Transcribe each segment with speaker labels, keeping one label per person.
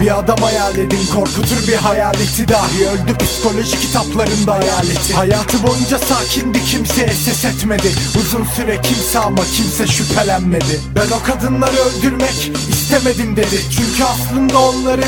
Speaker 1: Bir adam hayal edin korkutur bir hayaleti dahi. Öldü psikoloji kitaplarında hayaleti. Hayatı boyunca sakindi kimseye ses etmedi. Uzun süre kimse ama kimse şüphelenmedi. Ben o kadınları öldürmek istemedim dedi. Çünkü aslında onları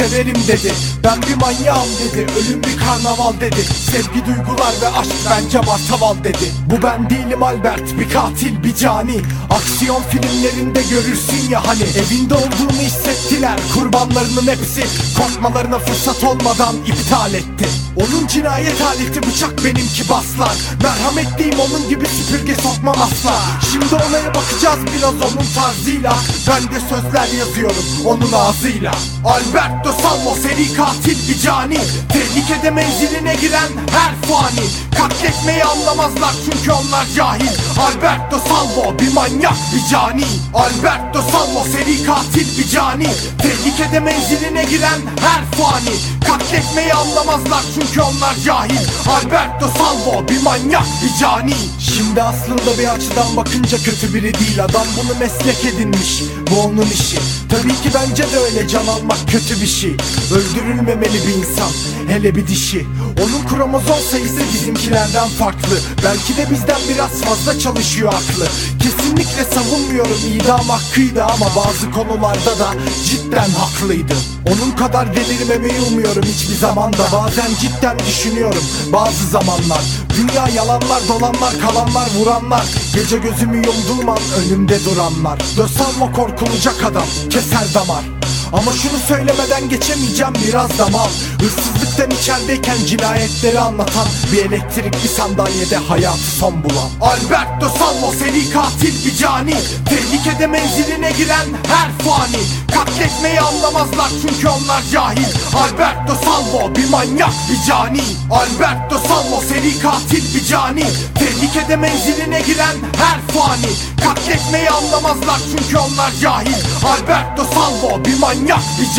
Speaker 1: severim dedi. Ben bir manyağım dedi. Ölüm bir karnaval dedi. Sevgi duygular ve aşk bence martaval dedi. Bu ben değilim Albert bir katil bir cani. Aksiyon filmlerinde görürsün ya hani. Evinde olduğunu hissettiler. Kurbanlarının hepsi korkmalarına fırsat olmadan iptal etti. Onun cinayet aleti bıçak benimki baslar. Merhametliyim onun gibi süpürge sokmam asla Şimdi olaya bakacağız biraz onun tarzıyla. Ben de sözler yazıyorum onun ağzıyla. Alberto Salvo seri katil bir cani Tehlikede menziline giren her fani. Katletmeyi anlamazlar çünkü onlar cahil. Alberto Salvo bir manyak bir cani. Alberto Salvo seri katil bir cani Tehlikede menziline giren her fani Katletmeyi anlamazlar çünkü onlar cahil. Alberto Salvo bir manyak bir cani. Şimdi aslında bir açıdan bakınca kötü biri değil. Adam bunu meslek edinmiş bu onun işi. Tabii ki bence de öyle can almak kötü bir şey. Öldürülmemeli bir insan hele bir dişi. Onun kromozom sayısı bizimkilerden farklı. Belki de bizden biraz fazla çalışıyor aklı. Kesinlikle savunmuyorum idam hakkıydı ama bazı konularda da cidden haklıydı. Onun kadar delirmemeyi umuyorum hiçbir zamanda Bazen cidden düşünüyorum. Bazı zamanlar Dünya yalanlar dolanlar kalanlar vuranlar. Gece gözümü yumduğum önümde duranlar. Dösalma korkulacak adam keser damar ama şunu söylemeden geçemeyeceğim biraz da mal Hırsızlıktan içerideyken cinayetleri anlatan Bir elektrikli sandalyede hayatı son bulan. Alberto Salvo seri katil bir cani. Tehlikede menziline giren her fani. Katletmeyi anlamazlar çünkü onlar cahil. Alberto Salvo bir manyak bir cani. Alberto Salvo seri katil bir cani. Tehlikede menziline giren her fani. Katletmeyi anlamazlar çünkü onlar cahil. Alberto Salvo bir manyak bir